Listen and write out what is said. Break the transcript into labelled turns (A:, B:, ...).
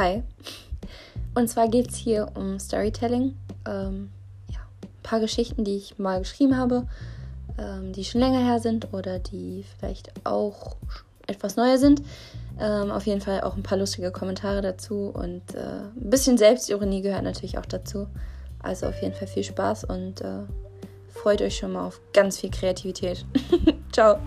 A: Hi. Und zwar geht es hier um Storytelling. Ähm, ja, ein paar Geschichten, die ich mal geschrieben habe, ähm, die schon länger her sind oder die vielleicht auch etwas neuer sind. Ähm, auf jeden Fall auch ein paar lustige Kommentare dazu und äh, ein bisschen Selbstironie gehört natürlich auch dazu. Also auf jeden Fall viel Spaß und äh, freut euch schon mal auf ganz viel Kreativität. Ciao.